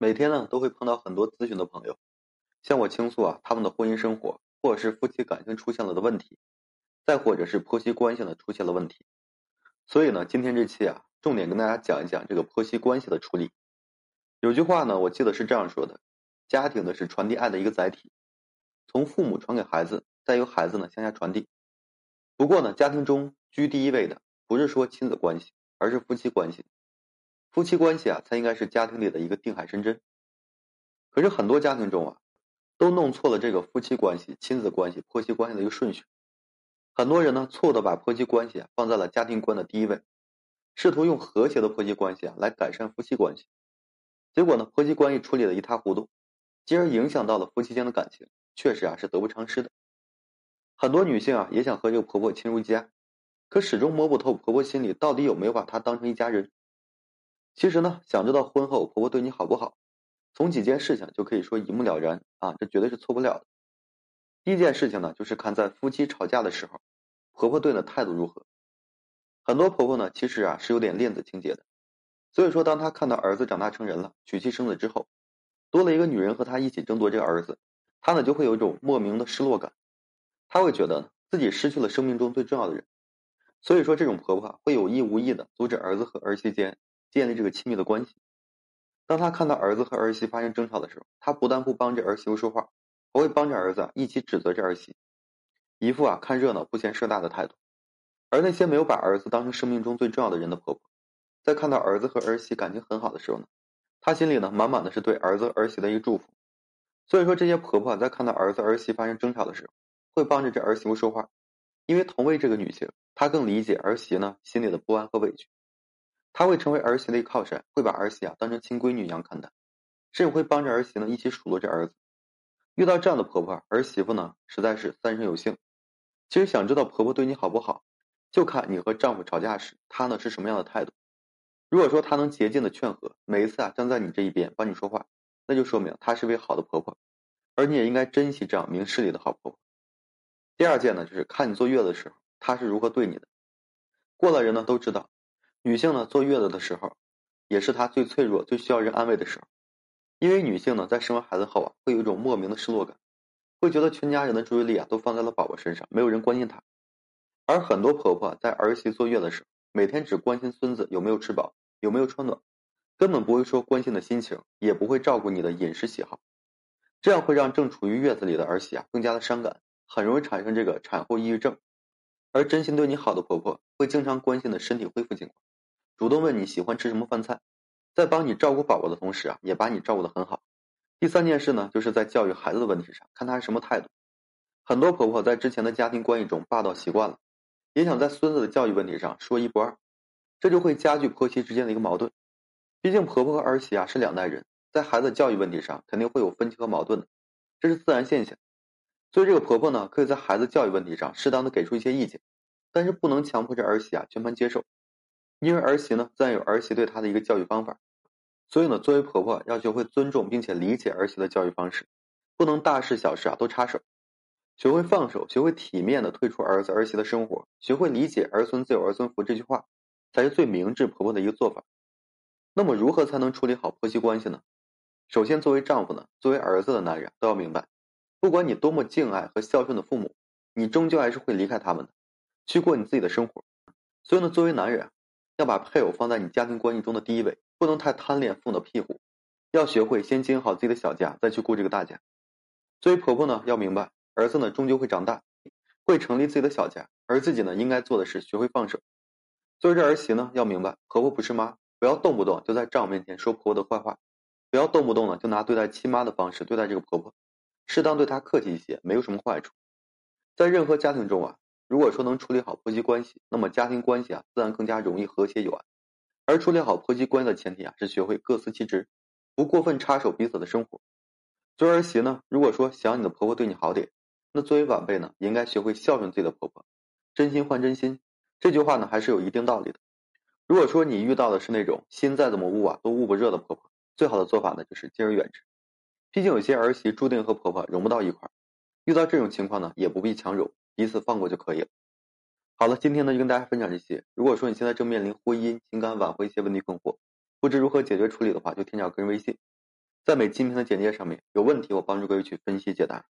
每天呢都会碰到很多咨询的朋友，向我倾诉啊他们的婚姻生活，或者是夫妻感情出现了的问题，再或者是婆媳关系呢出现了问题。所以呢，今天这期啊，重点跟大家讲一讲这个婆媳关系的处理。有句话呢，我记得是这样说的：家庭呢是传递爱的一个载体，从父母传给孩子，再由孩子呢向下传递。不过呢，家庭中居第一位的不是说亲子关系，而是夫妻关系。夫妻关系啊，才应该是家庭里的一个定海神针。可是很多家庭中啊，都弄错了这个夫妻关系、亲子关系、婆媳关系的一个顺序。很多人呢，错的把婆媳关系啊放在了家庭观的第一位，试图用和谐的婆媳关系啊来改善夫妻关系。结果呢，婆媳关系处理的一塌糊涂，进而影响到了夫妻间的感情，确实啊是得不偿失的。很多女性啊也想和这个婆婆亲如一家，可始终摸不透婆婆心里到底有没有把她当成一家人。其实呢，想知道婚后婆婆对你好不好，从几件事情就可以说一目了然啊，这绝对是错不了的。第一件事情呢，就是看在夫妻吵架的时候，婆婆对你的态度如何。很多婆婆呢，其实啊是有点恋子情节的，所以说当她看到儿子长大成人了，娶妻生子之后，多了一个女人和她一起争夺这个儿子，她呢就会有一种莫名的失落感，她会觉得自己失去了生命中最重要的人，所以说这种婆婆会有意无意的阻止儿子和儿媳间。建立这个亲密的关系。当他看到儿子和儿媳发生争吵的时候，他不但不帮着儿媳妇说话，还会帮着儿子一起指责这儿媳，一副啊看热闹不嫌事大的态度。而那些没有把儿子当成生命中最重要的人的婆婆，在看到儿子和儿媳感情很好的时候呢，她心里呢满满的是对儿子儿媳的一个祝福。所以说，这些婆婆在看到儿子儿媳发生争吵的时候，会帮着这儿媳妇说话，因为同为这个女性，她更理解儿媳呢心里的不安和委屈。她会成为儿媳的一靠山，会把儿媳啊当成亲闺女一样看待，甚至会帮着儿媳呢一起数落着儿子。遇到这样的婆婆，儿媳妇呢实在是三生有幸。其实想知道婆婆对你好不好，就看你和丈夫吵架时，她呢是什么样的态度。如果说她能竭尽的劝和，每一次啊站在你这一边帮你说话，那就说明她是位好的婆婆，而你也应该珍惜这样明事理的好婆婆。第二件呢，就是看你坐月子的时候，她是如何对你的。过来人呢都知道。女性呢坐月子的时候，也是她最脆弱、最需要人安慰的时候，因为女性呢在生完孩子后啊，会有一种莫名的失落感，会觉得全家人的注意力啊都放在了宝宝身上，没有人关心她。而很多婆婆在儿媳坐月的时，每天只关心孙子有没有吃饱、有没有穿暖，根本不会说关心的心情，也不会照顾你的饮食喜好，这样会让正处于月子里的儿媳啊更加的伤感，很容易产生这个产后抑郁症。而真心对你好的婆婆，会经常关心的身体恢复情况。主动问你喜欢吃什么饭菜，在帮你照顾宝宝的同时啊，也把你照顾得很好。第三件事呢，就是在教育孩子的问题上，看他是什么态度。很多婆婆在之前的家庭关系中霸道习惯了，也想在孙子的教育问题上说一不二，这就会加剧婆媳之间的一个矛盾。毕竟婆婆和儿媳啊是两代人，在孩子教育问题上肯定会有分歧和矛盾的，这是自然现象。所以这个婆婆呢，可以在孩子教育问题上适当的给出一些意见，但是不能强迫这儿媳啊全盘接受。因为儿媳呢，自然有儿媳对她的一个教育方法，所以呢，作为婆婆要学会尊重并且理解儿媳的教育方式，不能大事小事啊都插手，学会放手，学会体面的退出儿子儿媳的生活，学会理解儿孙自有儿孙福这句话，才是最明智婆婆的一个做法。那么，如何才能处理好婆媳关系呢？首先，作为丈夫呢，作为儿子的男人都要明白，不管你多么敬爱和孝顺的父母，你终究还是会离开他们的，去过你自己的生活。所以呢，作为男人。要把配偶放在你家庭关系中的第一位，不能太贪恋父母的庇护，要学会先经营好自己的小家，再去顾这个大家。作为婆婆呢，要明白儿子呢终究会长大，会成立自己的小家，而自己呢应该做的是学会放手。作为这儿媳呢，要明白婆婆不是妈，不要动不动就在丈夫面前说婆婆的坏话，不要动不动呢就拿对待亲妈的方式对待这个婆婆，适当对她客气一些，没有什么坏处。在任何家庭中啊。如果说能处理好婆媳关系，那么家庭关系啊自然更加容易和谐有爱。而处理好婆媳关系的前提啊是学会各司其职，不过分插手彼此的生活。作为儿媳呢，如果说想你的婆婆对你好点，那作为晚辈呢，应该学会孝顺自己的婆婆。真心换真心，这句话呢还是有一定道理的。如果说你遇到的是那种心再怎么捂啊都捂不热的婆婆，最好的做法呢就是敬而远之。毕竟有些儿媳注定和婆婆融不到一块儿，遇到这种情况呢，也不必强融。彼此放过就可以了。好了，今天呢就跟大家分享这些。如果说你现在正面临婚姻、情感挽回一些问题困惑，不知如何解决处理的话，就添加个人微信：在每音频的简介上面有问题，我帮助各位去分析解答。